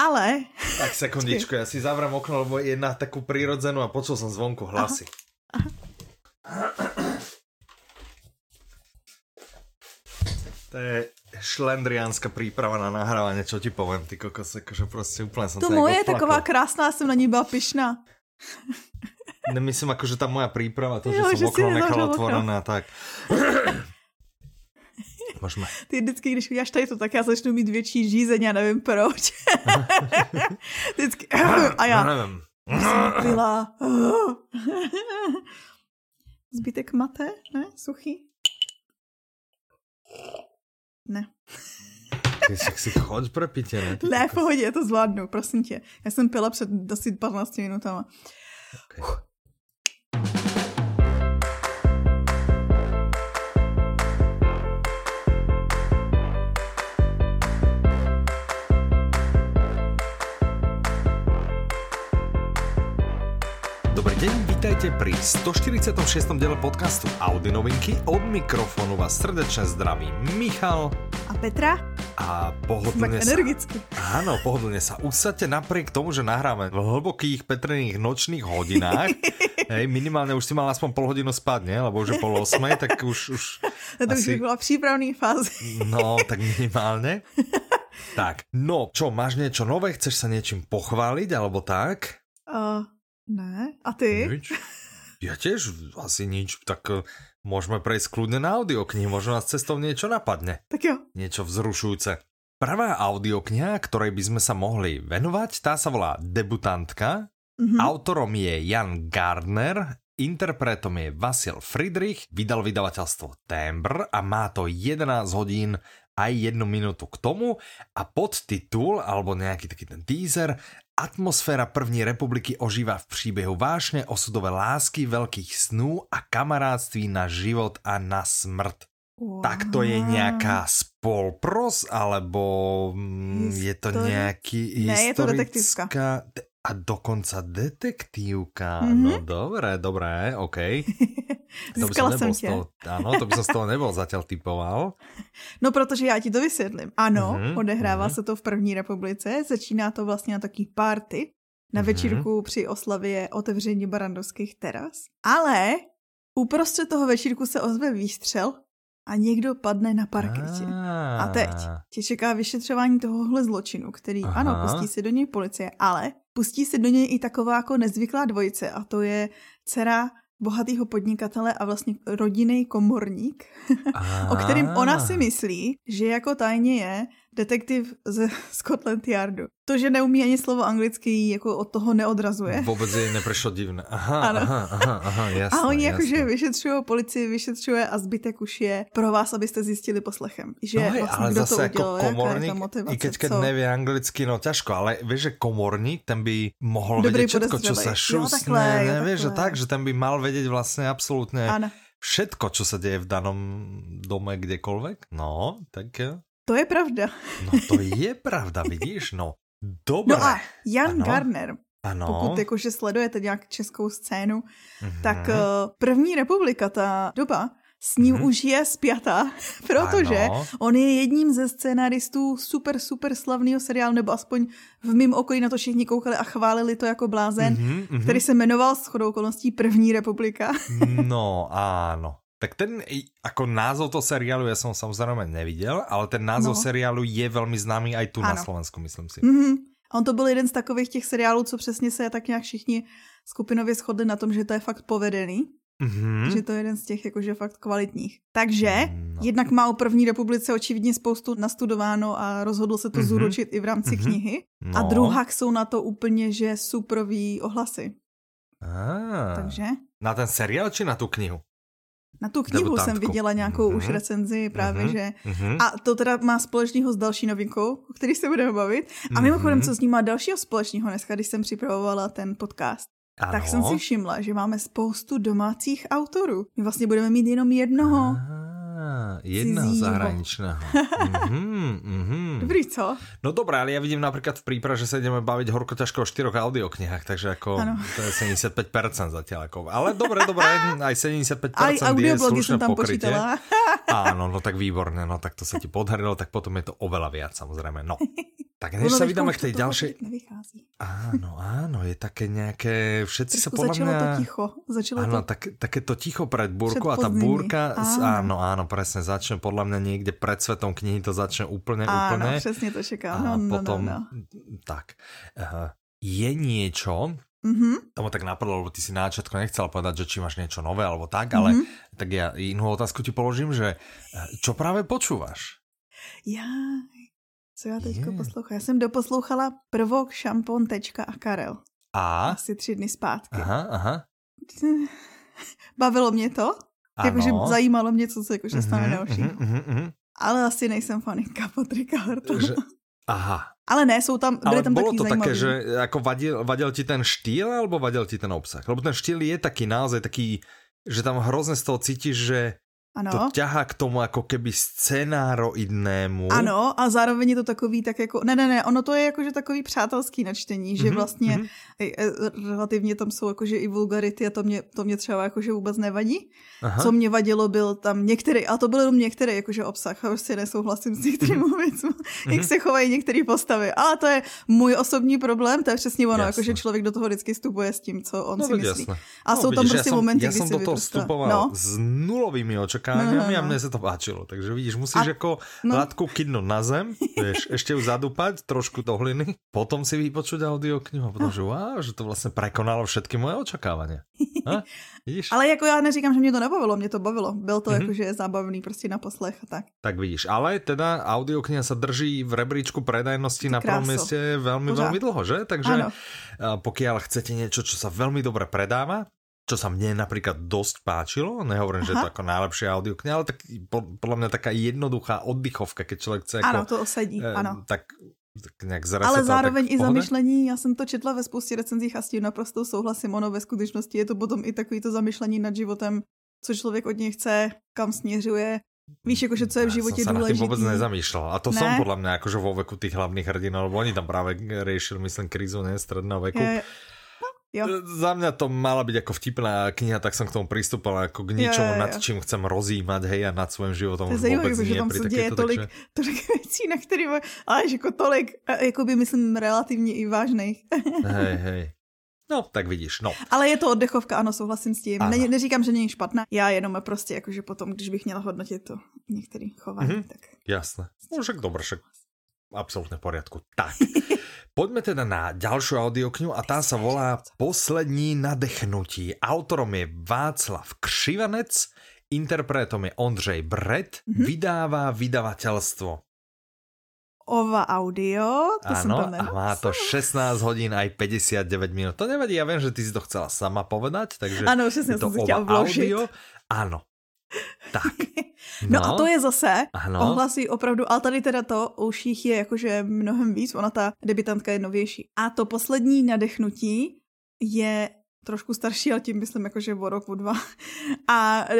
Ale... Tak sekundičku, ja si zavrám okno, lebo je na takú prírodzenú a počul som zvonku hlasy. Aha. To je šlendriánska príprava na nahrávanie, čo ti poviem, ty kokos, akože proste úplne som To moje je taková krásná, jsem na ní byla pyšná. Nemyslím ako, že tá moja príprava, to, jo, že, že som okno nechal otvorené a tak. Možme. Ty vždycky, když uděláš tady to, tak já začnu mít větší žízeň, já nevím proč. vždycky, a já. No, nevím. Pila. Zbytek mate, ne? Suchý? Ne. Ty si, si choď pro pitě, ne? Ne, v pohodě, to zvládnu, prosím tě. Já jsem pila před asi 15 minutama. Okay. Vítajte pri 146. diele podcastu Audi novinky. Od mikrofónu vás srdečne zdraví Michal a Petra. A pohodlne sa... Energicky. Áno, pohodlne sa usadte napriek tomu, že nahráme v hlbokých Petriných nočných hodinách. Hej, minimálne už si mal aspoň pol hodinu spať, ne? Lebo už je pol osmej, tak už... už to asi... už bola přípravný fáze. no, tak minimálne. tak, no, čo, máš niečo nové? Chceš sa niečím pochváliť, alebo tak? Uh, ne, a ty? Nič. Ja tiež asi nič, tak uh, môžeme prejsť kľudne na audioknihy, možno nás cestou niečo napadne. Tak jo. Niečo vzrušujúce. Prvá audiokniha, ktorej by sme sa mohli venovať, tá sa volá Debutantka. Mm-hmm. Autorom je Jan Gardner, interpretom je Vasil Friedrich, vydal vydavateľstvo Tembr a má to 11 hodín aj jednu minútu k tomu a podtitul, alebo nejaký taký ten teaser, Atmosféra první republiky ožívá v příběhu vášně, osudové lásky, velkých snů a kamarádství na život a na smrt. Wow. Tak to je nějaká spolpros, alebo mm, je to nějaký ne, je to detektivka. A dokonca detektívka. Mm-hmm. No dobré, dobré, OK. Získala jsem tě. Toho, ano, to by som z toho nebyl zatím typoval. No, protože já ti to vysvětlím. Ano, mm-hmm. odehrává mm-hmm. se to v první republice, začíná to vlastně na taký party, na mm-hmm. večírku při oslavě otevření barandovských teras. Ale uprostřed toho večírku se ozve výstřel a někdo padne na parketě. A teď tě čeká vyšetřování tohohle zločinu, který, Aha. ano, pustí se do něj policie, ale pustí se do něj i taková jako nezvyklá dvojice a to je dcera bohatého podnikatele a vlastně rodinný komorník, o kterým ona si myslí, že jako tajně je detektiv z Scotland Yardu. To, že neumí ani slovo anglicky, jako od toho neodrazuje. Vůbec jej neprešlo divné. Aha, ano. aha, aha, aha, jasné, A oni jakože vyšetřují, policii vyšetřuje a zbytek už je pro vás, abyste zjistili poslechem. Že no hej, vlastně, ale kdo zase to udělal, jako komorník, i keď, keď neví anglicky, no ťažko, ale víš, že komorník, ten by mohl vědět všetko, čo sa šustne, jo, nevíš, že tak, že ten by mal vědět vlastně absolutně ano všetko, čo sa deje v danom dome kdekoľvek. No, tak to je pravda. No to je pravda, vidíš, no. Dobré. No a Jan ano. Garner, ano. pokud jakože sledujete nějak českou scénu, mm-hmm. tak uh, první republika, ta doba, s ním mm-hmm. už je spjatá, protože ano. on je jedním ze scénaristů super, super slavného seriálu, nebo aspoň v mém okolí na to všichni koukali a chválili to jako blázen, mm-hmm, který se jmenoval s chodou okolností První republika. no, ano. Tak ten, ako názov toho seriálu ja som samozrejme neviděl, ale ten názov no. seriálu je velmi známý aj tu ano. na Slovensku, myslím si. Mm-hmm. On to byl jeden z takových těch seriálů, co přesně se tak nějak všichni skupinově shodli na tom, že to je fakt povedený. Mm-hmm. Že to je jeden z těch jakože fakt kvalitních. Takže no. jednak má o první republice očividně spoustu nastudováno a rozhodl se to mm-hmm. zúročit i v rámci mm-hmm. knihy. No. A druhá jsou na to úplně, že suprový ohlasy. Ah. Takže? Na ten seriál či na tu knihu? Na tu knihu jsem viděla nějakou mm-hmm. už mhm. recenzi právě, mm-hmm. že... Mm-hmm. A to teda má společného s další novinkou, o který se budeme bavit. A mm-hmm. mimochodem, co s ním má dalšího společného dneska, když jsem připravovala ten podcast, ano. tak jsem si všimla, že máme spoustu domácích autorů. My vlastně budeme mít jenom jednoho. Aha jedna zahraničného. mm-hmm, mm-hmm. Dobrý, co? No dobré, ale ja vidím napríklad v príprave, že sa ideme baviť horko ťažko o štyroch audioknihách, takže ako ano. to je 75% zatiaľ. Ako, ale dobre, dobre, aj 75% aj je slušné tam pokrytie. Áno, no tak výborné, no tak to sa ti podarilo, tak potom je to oveľa viac samozrejme. No. Tak než sa vydáme k tej ďalšej... Áno, áno, je také nejaké... Všetci Trošku sa podľa začalo mňa... to ticho. Začalo Áno, to... tak, také to ticho pred búrkou Pred a tá búrka... Áno. Áno, áno, presne, začne podľa mňa niekde pred svetom knihy, to začne úplne, úplne. Áno, přesně to čekám. a No, no, potom, no, no. tak, uh, je niečo, Mhm. to ma tak napadlo, lebo ty si na začiatku nechcel povedať, že či máš niečo nové alebo tak, ale Mhm. tak ja inú otázku ti položím, že eh, čo práve počúvaš? Já, co já teďko Je. poslouchám? Já jsem doposlouchala prvok, šampon, tečka a Karel. A? Asi tři dny zpátky. Aha, aha. Bavilo mě to, jakože zajímalo mě, co se jakože stane Mhm, další. mhm, mhm, mhm. Ale asi nejsem faninka Patrika Hartona. Že, aha. Ale ne, jsou tam, byly Ale tam bolo taky to zajímavý. také, že ako vadil, vadil ti ten štýl, alebo vadil ti ten obsah? Lebo ten štýl je taký naozaj taký, že tam hrozne z toho cítiš, že Ano. to ťahá k tomu ako keby scenároidnému. Ano, a zároveň je to takový tak jako, ne, ne, ne, ono to je jakože takový přátelský načtení, že Mhm, vlastně e, relativně tam jsou jakože i vulgarity a to mě, to mě třeba jakože vůbec nevadí. Aha. Co mě vadilo, byl tam některý, a to byl jenom některý jakože obsah, a prostě nesouhlasím s některými Mhm. věcmi, jak se chovají některé postavy. Ale to je můj osobní problém, to je přesně ono, Jasné. jakože člověk do toho vždycky vstupuje s tím, co on No si myslí. jasné. A jsou tam vidíš, prostě ja som, momenty, ja kdy si do toho vstupoval No. s nulovými očakávaniami No, a no, no. mne sa to páčilo. Takže vidíš, musíš A- ako no. látku kydnúť na zem, vieš, ešte ju zadúpať trošku do hliny, potom si vypočuť audioknihu a potom, že wow, že to vlastne prekonalo všetky moje očakávania. A? Vidíš? Ale jako já neříkám, že mě to nebavilo, mě to bavilo. Byl to Mhm. jakože zábavný prostě na poslech a tak. Tak vidíš, ale teda audiokniha sa drží v rebríčku predajnosti na prvom mieste veľmi, Pořád. veľmi dlho, že? Takže Áno. a pokiaľ chcete niečo, čo sa veľmi dobre predáva, čo sa mne napríklad dosť páčilo, nehovorím, že je to Aha. ako najlepšia audiokniha, ale tak po, podľa mňa taká jednoduchá oddychovka, keď človek chce Ano, ako, to osadí, eh, ano. tak, tak nejak zresetovat, Ale zároveň tak i zamyšlení, já jsem to četla ve spoustě recenzích a s tím naprosto souhlasím, ono ve skutečnosti je to potom i takový to zamyšlení nad životem, co člověk od něj chce, kam směřuje. Víš, jakože co je v životě sa nad tým vôbec důležitý. nezamýšľal. A to Ne? som podľa mňa akože vo veku tých hlavných hrdinov, lebo oni tam práve riešili, myslím, krízu, ne, stredného veku. Je, jo. Za mňa to mala byť ako vtipná kniha, tak som k tomu pristúpal ako k niečomu, Jo, jo, jo. nad čím chcem rozímať, hej, a nad svojím životom To už zajímavé, vôbec že nie tam se děje takéto, tolik, takže... tolik věcí, na které, ale že jako tolik, eh, jako by myslím relativně i vážných. Hej, hej. No, tak vidíš, no. Ale je to oddechovka, ano, souhlasím s tím. Ano. Ne, neříkám, že není špatná. Já jenom prostě, jakože potom, když bych měla hodnotit to některý chování, Mhm. tak... Jasné. No však dobre, však absolútne v poriadku. Tak, poďme teda na ďalšiu audioknihu a tá sa volá Poslední nadechnutí. Autorom je Václav Křivanec, interpretom je Ondřej Bret, Mhm. vydává vydavateľstvo. Ova Audio, to jsem Áno, to a má to 16 hodín aj 59 minút. To nevadí, ja viem, že ty si to chcela sama povedať, takže Ano, je to Ova audio. Áno. Tak. No, a to je zase Ano. ohlasí opravdu, ale tady teda to už jich je jakože mnohem víc, ona ta debitantka je novější. A to poslední nadechnutí je trošku starší, ale tím myslím jakože o rok, o dva. A e,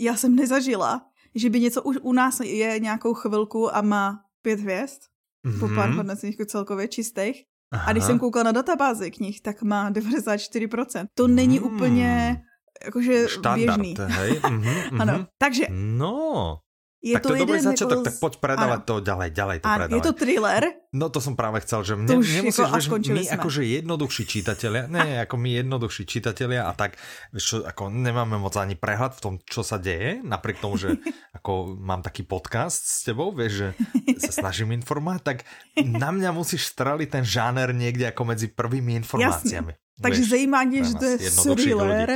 já jsem nezažila, že by něco už u nás je nějakou chvilku a má pět hvězd, po pár Mhm. hodnocení celkově čistých. Aha. A když jsem koukala na databázi knih, tak má 94%. To není Hmm. úplně jakože Štandard, běžný. hej? Mhm, mhm. Ano, takže No, je tak to, je dobrý začiatok, jako tak poď predávať Áno. to ďalej, ďalej to predávať. je to thriller, No to som práve chcel, že mne, To už nemusíš, ako- a vieš, skončili my sme. akože jednoduchší čitatelia, ne, ako my jednoduchší čitatelia a tak, vieš čo, ako nemáme moc ani prehľad v tom, čo sa deje, napriek tomu, že ako mám taký podcast s tebou, vieš, že sa snažím informovať, tak na mňa musíš streliť ten žáner niekde ako medzi prvými informáciami. takže vieš. zajímá mě, že to je thriller.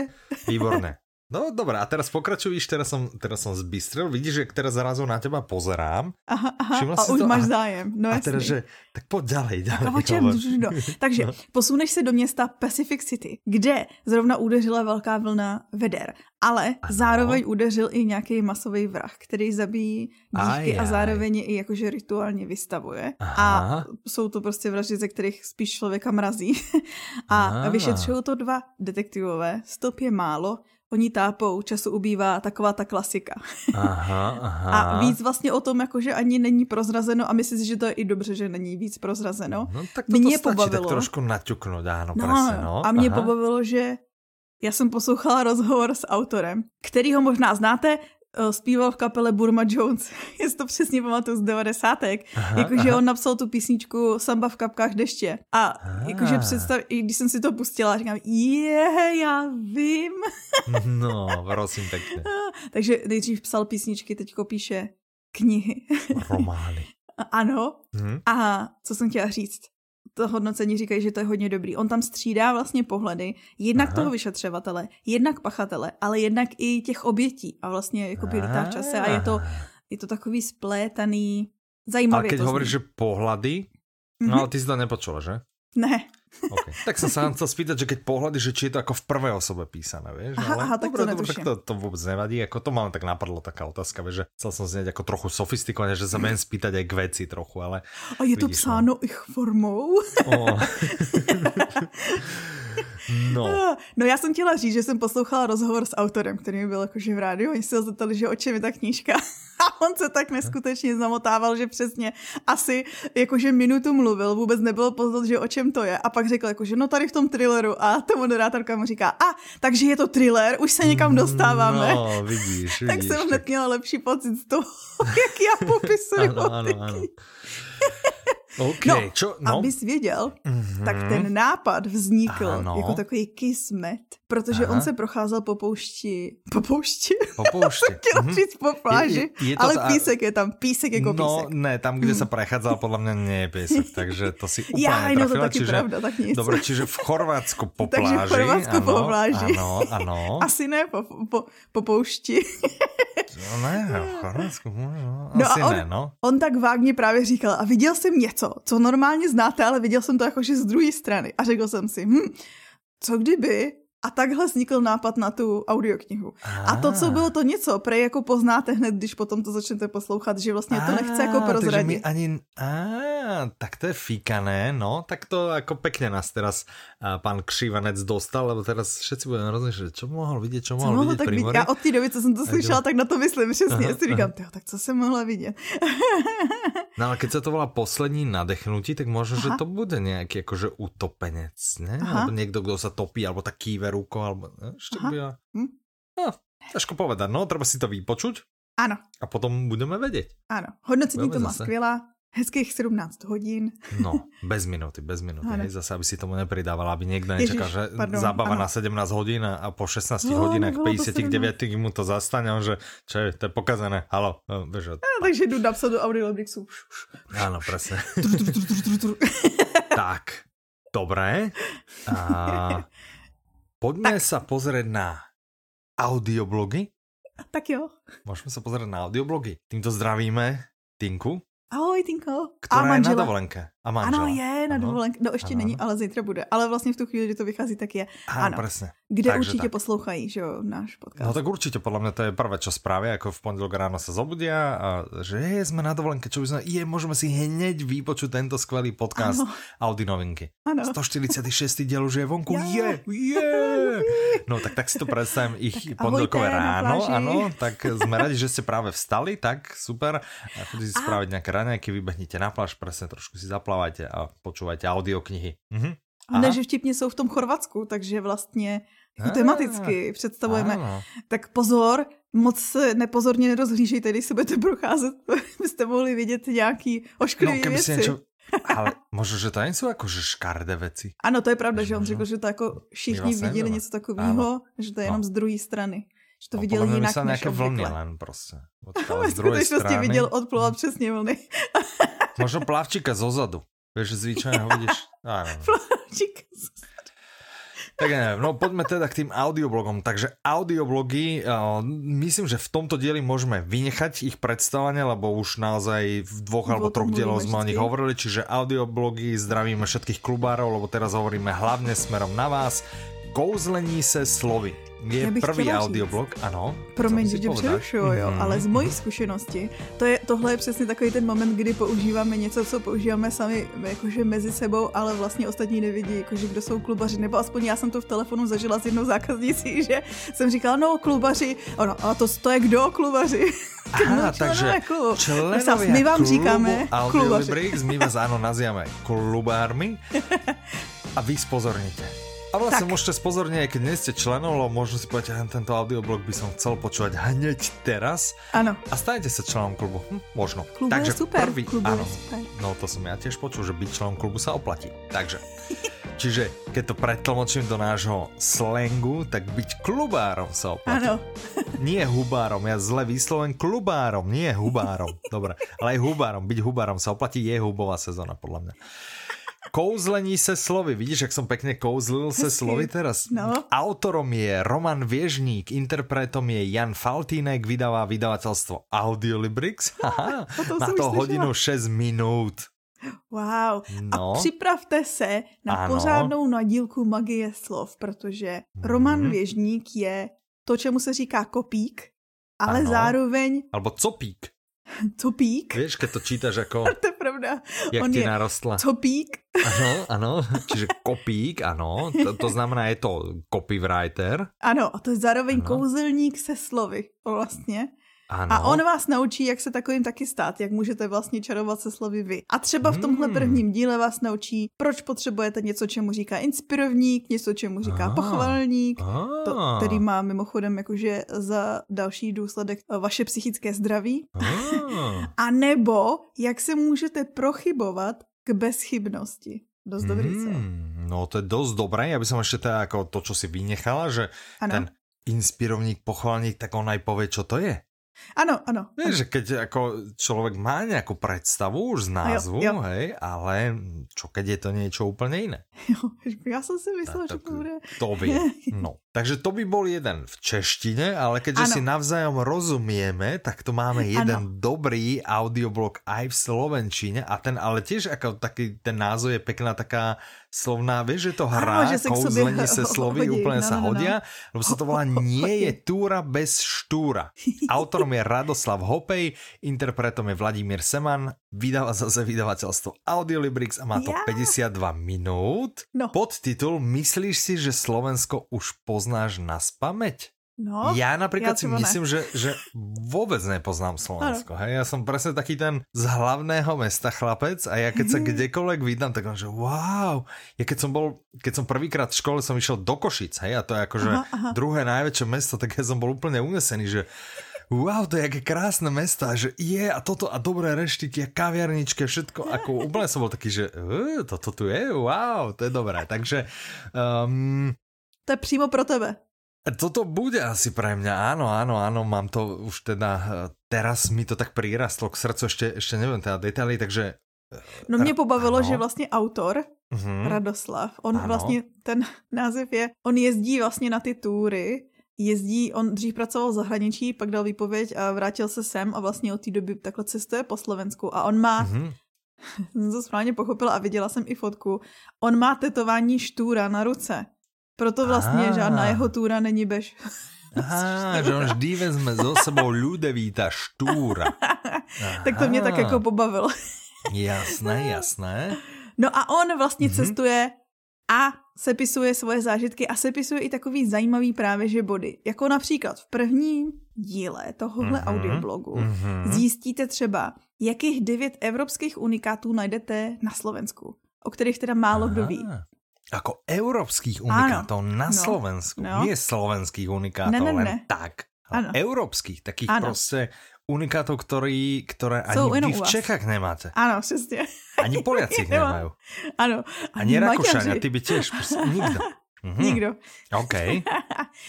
Výborné. No dobré, a teraz pokračuj, víš, teraz som, teraz som zbystril, vidíš, že teraz zrazu na teba pozerám Aha, aha, Všimla a si už to? máš A- zájem. No a jasný. teraz, že tak poď ďalej, ďalej. A o čem? No. Takže posuneš se do města Pacific City, kde zrovna udeřila velká vlna veder, ale Ano. zároveň udeřil i nějaký masový vrah, který zabíjí dívky a Ajaj. zároveň je i jakože rituálně vystavuje. Aha. A jsou to prostě vraždy, ze kterých spíš člověka mrazí. a vyšetřují to dva detektivové. Stop je málo, oni tápou, času ubývá, taková ta klasika. Aha, aha. A víc vlastně o tom, jakože ani není prozrazeno a myslím si, že to je i dobře, že není víc prozrazeno. No tak to Mě stačí pobavilo. tak trošku naťuknout, áno, No, presne, no. a mě aha. pobavilo, že já jsem poslouchala rozhovor s autorem, kterýho možná znáte, zpíval v kapele Burma Jones, jestli to přesně pamatuju z 90. Jakože on napsal tu písničku Samba v kapkách deště. A jakože představ, když jsem si to pustila, říkám, je, já vím. no, prosím pěkně. Takže nejdřív psal písničky, teďko píše knihy. Romány. ano. Hmm. A co jsem chtěla říct? To hodnocení říkají, že to je hodně dobrý. On tam střídá vlastně pohledy, jednak Aha. toho vyšetřovatele, jednak pachatele, ale jednak i těch obětí a vlastně jako lítá v čase a je to, je to takový splétaný, zajímavý. A keď hovoríš, že pohledy, no mm-hmm. ale ty si to nepočula, že? Ne. Okay. Tak som sa vám chcel spýtať, že keď pohľady, že či je to ako v prvej osobe písané, vieš? Aha, ale aha tak dobre, to dobre, tak to, to vôbec nevadí, ako to mám tak napadlo taká otázka, vieš, že chcel som znieť ako trochu sofistikovaně, že sa viem spýtať aj k veci trochu, ale... A je to psáno no. ich formou? Oh. No. no já jsem chtěla říct, že jsem poslouchala rozhovor s autorem, který mi byl jakože v rádiu, oni se ho zeptali, že o čem je ta knížka. A on se tak neskutečně zamotával, že přesně asi jakože minutu mluvil, vůbec nebylo poznat, že o čem to je. A pak řekl jakože no tady v tom thrilleru a ta moderátorka mu říká, a takže je to thriller, už se někam dostáváme. No, vidíš, vidíš. tak jsem hned měla lepší pocit z toho, jak já popisuju. ano, ano, ano. Okay, no, čo, no, abys věděl, mm-hmm. tak ten nápad vznikl ano. jako takový kismet, protože Aha. on se procházel po poušti, po poušti, po poušti. Chtěl mm-hmm. říct po pláži, je, je to ale ta... písek je tam, písek jako no, písek. ne, tam, kde mm. se prechádzal, podle mě nie je písek, takže to si úplně Já, no to taky čiže, pravda, tak nic. Dobre, čiže v Chorvatsku po pláži. Takže v Chorvatsku ano, po pláži. Ano, ano. Asi ne po, po, po poušti. No ne, v Chorvatsku, no, no, asi a on, ne, no. On tak vágně právě říkal, a viděl jsem něco, co normálně znáte, ale viděl jsem to jakože z druhé strany. A řekl jsem si, hm, co kdyby a takhle vznikl nápad na tu audioknihu. Ah. A to, co bylo to něco, prej jako poznáte hned, když potom to začnete poslouchat, že vlastně to nechce jako prozradit. Takže ani... Ah, tak to je fíkané, no, tak to jako pekně nás teraz uh, pan Křivanec dostal, lebo teraz všetci budeme rozmýšlet, čo mohl vidět, čo mohl vidět tak vidět? Já od té doby, co jsem to slyšela, tak na to myslím přesně. Si říkám, tyjo, tak co jsem mohla vidět? no ale keď se to volá poslední nadechnutí, tak možno, Aha. že to bude nějaký jakože utopenec, ne? Aha. Alebo někdo, kdo se topí, alebo tak kýve rukou, alebo ešte bude... Hm? No, ťažko povedať, no, treba si to vypočuť. Ano. A potom budeme vědět. Ano, hodnocení to má skvělá, hezkých 17 hodin. No, bez minuty, bez minuty. Hej, zase, aby si tomu nepridávala, aby někdo nečakal, že pardon, zábava ano. na 17 hodin a po 16 no, hodinách 59 mu to zastane, on, že čo je, to je pokazené. Halo, no, vieš, a, takže jdu napsat do Audiolabixu. Áno, presne. tak, dobré. A Poďme tak. sa pozrieť na audioblogy. Tak jo. Môžeme sa pozrieť na audioblogy. Týmto zdravíme Tinku. Ahoj, Tinko. Která a je na dovolenke. A manžela. Ano, je na dovolenke. No ještě ano. není, ale zítra bude. Ale vlastně v tu chvíli, kdy to vychází, tak je. Ano, ano. presne. Kde Takže určitě tak. poslouchají, že jo, náš podcast. No tak určitě, podle mě to je prvé, čo spravia, jako v pondělok ráno se zobudia a že je, jsme na dovolenke, čo by sme, je, můžeme si hneď vypočuť tento skvelý podcast ano. Audi novinky. Ano. 146. diel už je vonku, je, je. No tak, tak si to predstavím ich pondělkové ráno, ano, tak jsme rádi, že ste práve vstali, tak super. A chodíte si spraviť nejaké raňajky, vybehnite na pláž, presne trošku si zaplávajte a počúvajte audioknihy. Mhm. Aha. Ne, že vtipně jsou v tom Chorvatsku, takže vlastně jako tematicky představujeme. Ano. Tak pozor, moc se nepozorně nerozhlížejte, když se budete procházet, byste mohli vidět nějaký ošklivé no, věci. Niečo... Ale možno, že to nejsou jako že škardé věci. Ano, to je pravda, že, že on řekl, že to jako všichni viděli něco takového, že to je jenom no. z druhé strany. Že to viděl jinak než nějaké vlny len prostě. Z druhé strany. viděl odplovat hm. přesně vlny. Možno plavčíka zozadu. Vieš, zvyčajne ho vidíš. Tak neviem, no poďme teda k tým audioblogom. Takže audioblogy, uh, myslím, že v tomto dieli môžeme vynechať ich predstavenie, lebo už naozaj v dvoch alebo troch dieloch sme o nich hovorili, čiže audioblogy zdravíme všetkých klubárov, lebo teraz hovoríme hlavne smerom na vás. Kouzlení se slovy je první audioblog, ano. Promiň, že tě přerušuju, jo, mm-hmm. ale z mojí zkušenosti, to je, tohle je přesně takový ten moment, kdy používáme něco, co používáme sami jakože mezi sebou, ale vlastně ostatní nevidí, jakože kdo jsou klubaři, nebo aspoň já jsem to v telefonu zažila s jednou zákaznicí, že jsem říkala, no klubaři, ono, a to, to je kdo klubaři? Aha, no, takže členovia my vám říkáme klubaři. my vás áno nazývame klubármi a vy spozornite. Ale sa môžete spozorniť, keď nie ste členom, lebo možno si povedať, že tento audioblog by som chcel počúvať hneď teraz. Áno. A stanete sa členom klubu. Hm, možno. Klub Takže je super. Prvý, Klub áno. Je super. No to som ja tiež počul, že byť členom klubu sa oplatí. Takže. Čiže keď to pretlmočím do nášho slangu, tak byť klubárom sa oplatí. Áno. nie hubárom, ja zle vysloven klubárom, nie hubárom. Dobre, ale aj hubárom. Byť hubárom sa oplatí, je hubová sezóna podľa mňa. Kouzlení se slovy. Vidíš, jak som pekne kouzlil se slovy teraz? No. Autorom je Roman Viežník, interpretom je Jan Faltínek, vydává vydavateľstvo Audiolibrix. Haha, má to hodinu 6 minút. Wow. No. A připravte se na ano. pořádnou nadílku magie slov, protože Roman hmm. Věžník je to, čemu se říká kopík, ale ano. zároveň... Albo copík. Copík. Víš, keď to čítaš jako... to je pravda. Jak On ti je narostla. Copík. Ano, ano, čiže kopík, ano, to, to znamená, je to copywriter. Ano, a to je zároveň ano. kouzelník se slovy, vlastně. Ano. A on vás naučí, jak se takovým taky stát, jak můžete vlastně čarovat se slovy vy. A třeba v tomhle hmm. prvním díle vás naučí, proč potřebujete něco, čemu říká inspirovník, něco, čemu říká ah. pochvalník, to, který má mimochodem jakože za další důsledek eh, vaše psychické zdraví. Ah. A nebo jak se můžete prochybovat k bezchybnosti. Dost dobrý, co? Hmm, no to je dost dobré, já bych ještě teda jako to, co si vynechala, že ano. ten inspirovník, pochvalník, tak on aj povie, čo to je. Ano, ano. Vieš, že keď ako človek má nejakú predstavu už z názvu, jo, jo. hej, ale čo keď je to niečo úplne iné? Jo, ja som si myslel, že to bude... To vie, no. Takže to by bol jeden v češtine, ale keďže ano. si navzájom rozumieme, tak to máme jeden ano. dobrý audioblog aj v slovenčine a ten ale tiež ako taký, ten názov je pekná taká slovná, vieš, že to hrá, ano, že kouzlení se slovy hodí. úplne no, sa no, hodia, no. lebo sa to volá Nie je túra bez štúra. Autorom je Radoslav Hopej, interpretom je Vladimír Seman, vydáva zase vydavateľstvo Audiolibrix a má to ja. 52 minút. No. Podtitul Myslíš si, že Slovensko už pozná poznáš na spameť? No, ja napríklad ja si myslím, že, že vôbec nepoznám Slovensko. Hej? Ja som presne taký ten z hlavného mesta chlapec a ja keď sa kdekoľvek vydám, tak on, že wow. Ja keď som bol, keď som prvýkrát v škole som išiel do Košic, hej, a to je akože aha, aha. druhé najväčšie mesto, tak ja som bol úplne unesený, že wow, to je aké krásne mesto a že je a toto a dobré reštiky a kaviarničky a všetko, ako úplne som bol taký, že uh, toto tu je, wow, to je dobré. Takže um, to je přímo pro tebe. Toto bude asi pre mňa, áno, áno, áno, mám to už teda, eh, teraz mi to tak prirastlo k srdcu, ešte, ešte neviem teda detaily, takže... Eh, no mě pobavilo, ano. že vlastně autor, uh-huh. Radoslav, on ano. vlastně, ten název je, on jezdí vlastně na ty túry, jezdí, on dřív pracoval v zahraničí, pak dal výpověď a vrátil se sem a vlastně od té doby takhle cestuje po Slovensku a on má, uh-huh. jsem to správně pochopila a viděla jsem i fotku, on má tetování štůra na ruce. Proto vlastně Aha. žádná jeho túra není bež. Aha, že on vždy vezme so sebou Ľudevíta Štúra. Aha. tak to mě tak jako pobavilo. jasné, jasné. No a on vlastně mm-hmm. cestuje a sepisuje svoje zážitky a sepisuje i takový zajímavý právě že body. Jako například v prvním díle tohohle mm-hmm. audioblogu mm-hmm. zjistíte třeba, jakých devět evropských unikátů najdete na Slovensku, o kterých teda málo Aha. kdo ví. Ako európskych unikátov ano. na no. Slovensku. No. Nie slovenských unikátov, ne, ne, len ne. tak. Ano. Európskych, takých ano. proste unikátov, ktorý, ktoré ani vy v Čechách nemáte. Ano, přesně. Ani Poliaci ich nemajú. Ano. Ani, ani Rakúšania, ty by tiež. Prostě nikdo. Mhm. Nikdo. OK.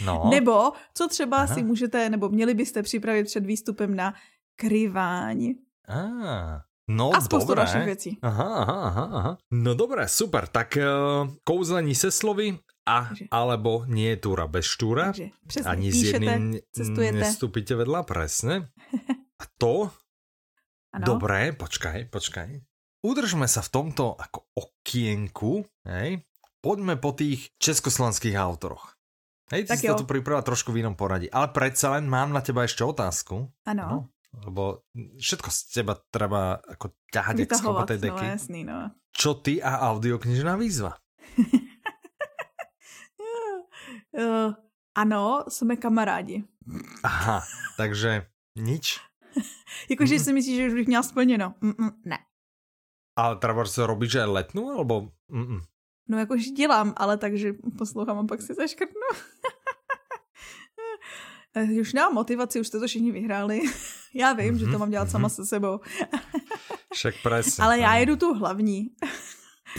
No. Nebo co třeba Aha. si můžete, nebo měli byste připravit před výstupem na kryváň. Ah. No, a spoustu dobré. dalších věcí. Aha, aha, aha, aha. No dobré, super. Tak uh, kouzlení se slovy a Takže. alebo nie je túra bez štúra. Takže, přesně, Ani píšete, s jedným cestujete. nestúpite vedľa, presne. A to? Ano. Dobré, počkaj, počkaj. Udržme sa v tomto ako okienku, hej? Poďme po tých československých autoroch. Hej, ty tak si jo. to pripravila trošku v inom poradí. Ale predsa len mám na teba ešte otázku. Ano lebo všetko z teba treba ako ťahať jak z tej deky. No, jasný, no. Čo ty a audioknižná výzva? uh, ano, jsme kamarádi. Aha, takže nič? Jakože mm. si myslíš, že už bych měla splněno? Mm-mm, ne. Ale treba se robíš, že aj letnú, alebo... Mm-mm. No jakož dělám, ale takže poslouchám a pak si zaškrtnu. Už nemám motivaci, už jste to všichni vyhráli. já vím, mm-hmm, že to mhm, mám dělat mm-hmm. sama se sebou. Však presne. Ale já jedu tu hlavní.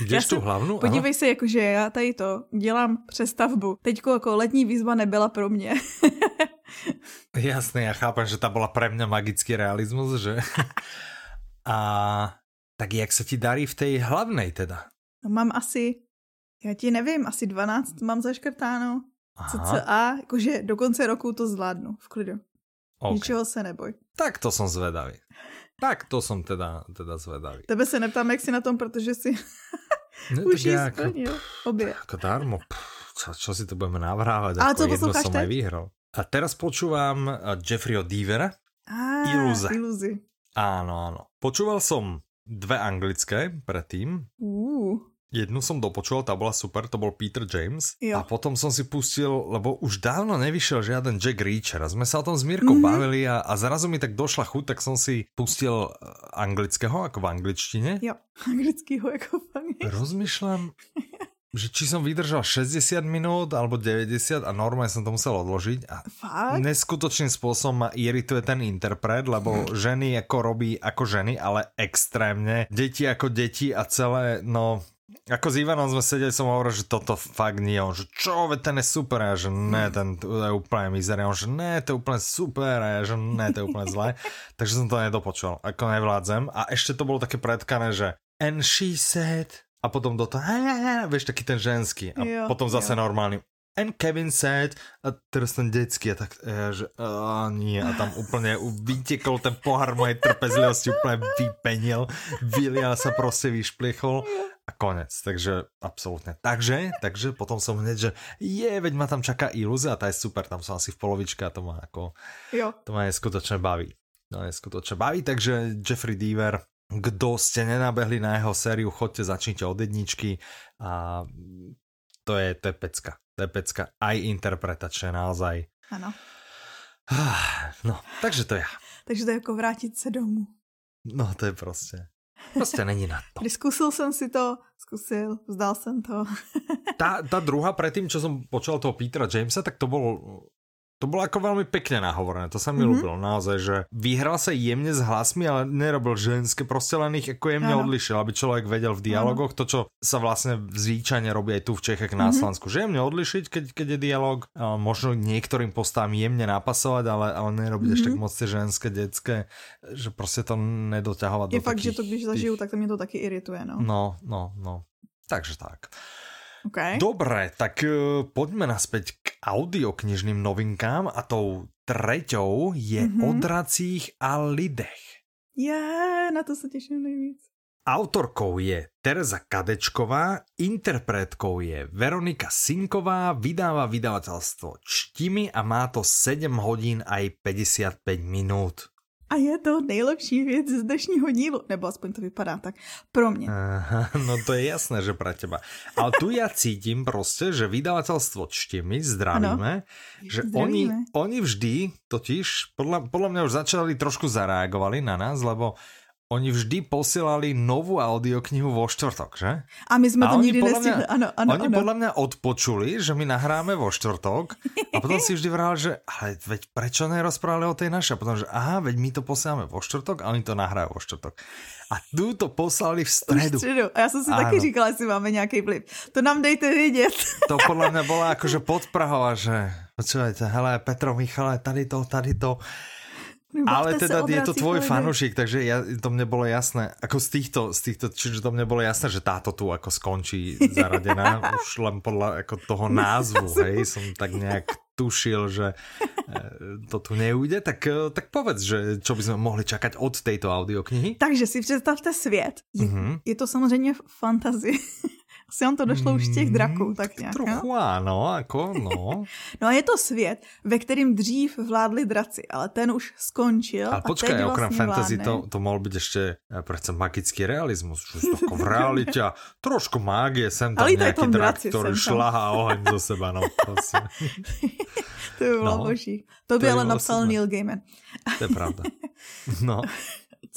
Jdeš tu hlavnou? Podívej Aha. se, jakože já tady to dělám přestavbu. Teďko jako letní výzva nebyla pro mě. Jasné, já chápem, že ta byla pre mě magický realismus, že? A tak jak se ti darí v té hlavnej teda? No, mám asi, já ti nevím, asi 12 mám zaškrtáno. CCA, jakože do konce roku to zvládnu v klidu. Okay. Ničeho se neboj. Tak to jsem zvedavý. Tak to jsem teda, teda zvedavý. Tebe se neptám, jak jsi na tom, protože si ne, už jí splnil obě. Jako darmo, čo, čo si to budeme navrávat, Ale to jedno som aj vyhral. A teraz počúvam eh, Jeffreyho Deavera. Ah, Iluze. Iluzy. Áno, áno. Počúval som dve anglické predtým. Uh. Jednu som dopočul, tá bola super, to bol Peter James. Jo. A potom som si pustil, lebo už dávno nevyšiel žiaden Jack Reacher. A sme sa o tom s Mírkou mm -hmm. bavili a, a zrazu mi tak došla chuť, tak som si pustil eh, anglického, ako v angličtine. Jo, anglického jako v angličtine. Rozmýšľam, že či som vydržal 60 minút alebo 90 a normálne som to musel odložiť a Fakt? neskutočným spôsobom ma irituje ten interpret, lebo ženy ako robí ako ženy, ale extrémne. Deti ako deti a celé, no Ako s Ivanom sme sedeli, som hovoril, že toto fakt nie. On, že čo, veď ten je super. A že ne, ten je úplne mizerný. On, že ne, to je úplne super. A že ne, to je úplne zlé. Takže som to nedopočul. Ako nevládzem. A ešte to bolo také predkané, že and she said a potom do toho, vieš, taký ten ženský. A jo, potom zase jo. normálny. And Kevin said, a teraz ten detský, a tak, ja, že a, nie, a tam úplne vytekol ten pohár mojej trpezlivosti, úplne vypenil, vylial sa proste, vyšplichol a konec, takže absolútne. Takže, takže potom som hneď, že je, veď ma tam čaká ilúzia, a tá je super, tam som asi v polovičke a to ma ako, jo. to ma neskutočne baví. No, neskutočne baví, takže Jeffrey Deaver kdo ste nenabehli na jeho sériu, chodte, začnite od jedničky a to je, to je pecka. To je pecka aj interpretačně naozaj. Ano. No, takže to je. Takže to je jako vrátit se domů. No, to je prostě. Prostě není na to. Zkusil jsem si to, zkusil, vzdal jsem to. tá, tá druhá predtým, čo som počul toho Petera Jamesa, tak to bol to bylo jako velmi pekne nahovorené, to se mi mm -hmm. ľúbilo naozaj, že vyhral se jemně s hlasmi, ale nerobil ženské, prostě len ich jako jemně ano. odlišil, aby člověk vedel v dialogoch ano. to, čo sa vlastně zvyčajne robí aj tu v Čechách na mm -hmm. Že jemně odlišiť, keď, keď je dialog, a možno některým postám jemně napasovat, ale, ale nerobiť mm -hmm. ešte moc ty ženské, dětské, že prostě to nedoťahovat Je do fakt, takých, že to když zažiju, tak to mě to taky irituje, no. No, no, no. Takže tak. Okay. Dobre, tak uh, poďme naspäť k audioknižným novinkám a tou treťou je mm -hmm. o dracích a lidech. Je, yeah, na to se těším nejvíc. Autorkou je Tereza Kadečková, interpretkou je Veronika Sinková, vydává vydavatelstvo Čtimi a má to 7 hodín aj 55 minút. A je to nejlepší věc z dnešního dílu, nebo aspoň to vypadá tak pro mě. Aha, no to je jasné, že pro teba. Ale tu já cítím prostě, že vydavatelstvo Čtimi, zdravíme, ano. že zdravíme. Oni, oni vždy totiž, podle, podle mě už začali trošku zareagovali na nás, lebo Oni vždy posílali novou audioknihu vo štvrtok, že? A my jsme a to nikdy nestihli, ano, ano. Oni ano. podle mě odpočuli, že my nahráme vo štvrtok a potom si vždy vrál, že ale veď prečo nerozprávali o tej našej? A potom, že aha, veď my to posíláme vo štvrtok a oni to nahrajú vo štvrtok. A tu to poslali v středu. V středu. A já jsem si ano. taky říkala, jestli máme nějaký vliv. To nám dejte vědět. To podle mě bylo jakože podprahova, že počujete, hele, Petro, Michale, tady to, tady to. Ale teda je to tvoj fanúšik, takže ja, to mne bolo jasné, ako z týchto, z týchto, čiže to mne bolo jasné, že táto tu ako skončí zaradená, už len podľa ako toho názvu, hej, som tak nejak tušil, že e, to tu neujde, tak, e, tak povedz, že čo by sme mohli čakať od tejto audioknihy. Takže si představte svět. Je, mm -hmm. je to samozřejmě fantazie. Asi on to došlo už z těch draků, mm, tak nějak. Trochu ano, jako no. no a je to svět, ve kterým dřív vládli draci, ale ten už skončil. Ale počkej, vlastně okrem fantasy to, to mohl být ještě eh, přece magický realismus, že to v realitě trošku mágie, jsem tam ale nějaký drak, který šlahá oheň do seba, no prosím. to by bylo no, boží. To by ale napsal Neil Gaiman. to je pravda. No.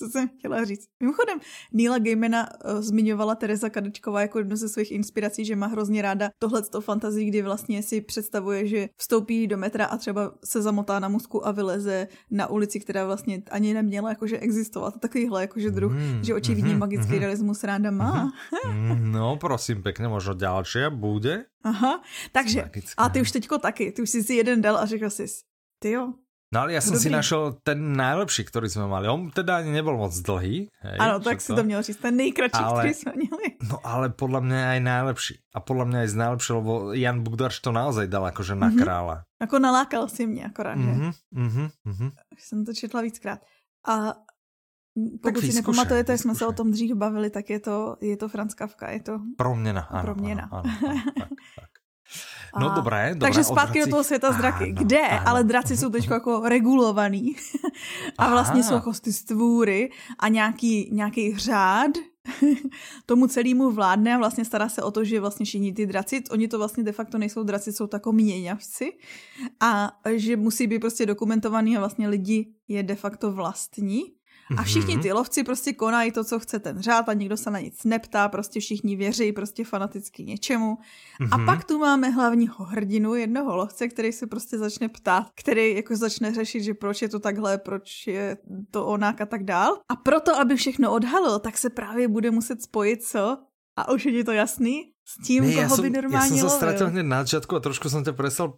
Co jsem chtěla říct. Mimochodem, Neila Gaimana uh, zmiňovala Teresa Kadečková jako jednu ze svých inspirací, že má hrozně ráda tohle fantazii, kdy vlastně si představuje, že vstoupí do metra a třeba se zamotá na musku a vyleze na ulici, která vlastně ani neměla jakože existovat. Takovýhle jakože druh, mm, že očividně mm, magický mm, realismus ráda má. Mm, no, prosím pěkně, možno další bude. Aha, takže, a ty už teďko taky, ty už jsi si jeden dal a řekl jsi, ty jo, No ale ja som Dobrý. si našel ten najlepší, ktorý sme mali. On teda ani nebol moc dlhý. Hej, ano, tak si to měl říct, ten nejkratší, ale, ktorý sme měli. No ale podľa mňa aj najlepší. A podľa mňa aj z najlepšího, lebo Jan Bugdarš to naozaj dal akože na mm -hmm. krála. Ako nalákal si mě akorát, mm -hmm, že? Mm -hmm, mm -hmm. Jsem to četla víckrát. A pokud si nepamatujete, jsme se o tom dřív bavili, tak je to, je to Franz Kafka, je to proměna. Ano, proměna. Ano, ano, ano, tak, tak. No a, dobré, dobré. Takže zpátky do toho světa z draky. Ano, Kde? Ano. Ale draci jsou teď jako regulovaný. a vlastně Aha. jsou jako ty stvůry a nějaký, nějaký řád tomu celému vládne a vlastně stará se o to, že vlastně všichni ty draci, oni to vlastně de facto nejsou draci, jsou tako měňavci a že musí být prostě dokumentovaný a vlastně lidi je de facto vlastní a všichni mhm. ty lovci prostě konají to, co chce ten řád a nikdo se na nic neptá, prostě všichni věří prostě fanaticky něčemu. A mhm. pak tu máme hlavního hrdinu, jednoho lovce, který se prostě začne ptát, který jako začne řešit, že proč je to takhle, proč je to onak a tak dál. A proto, aby všechno odhalil, tak se právě bude muset spojit, co? A už je to jasný? S tím, ne, koho by normálně Já jsem se ztratil hned na začátku a trošku jsem tě presel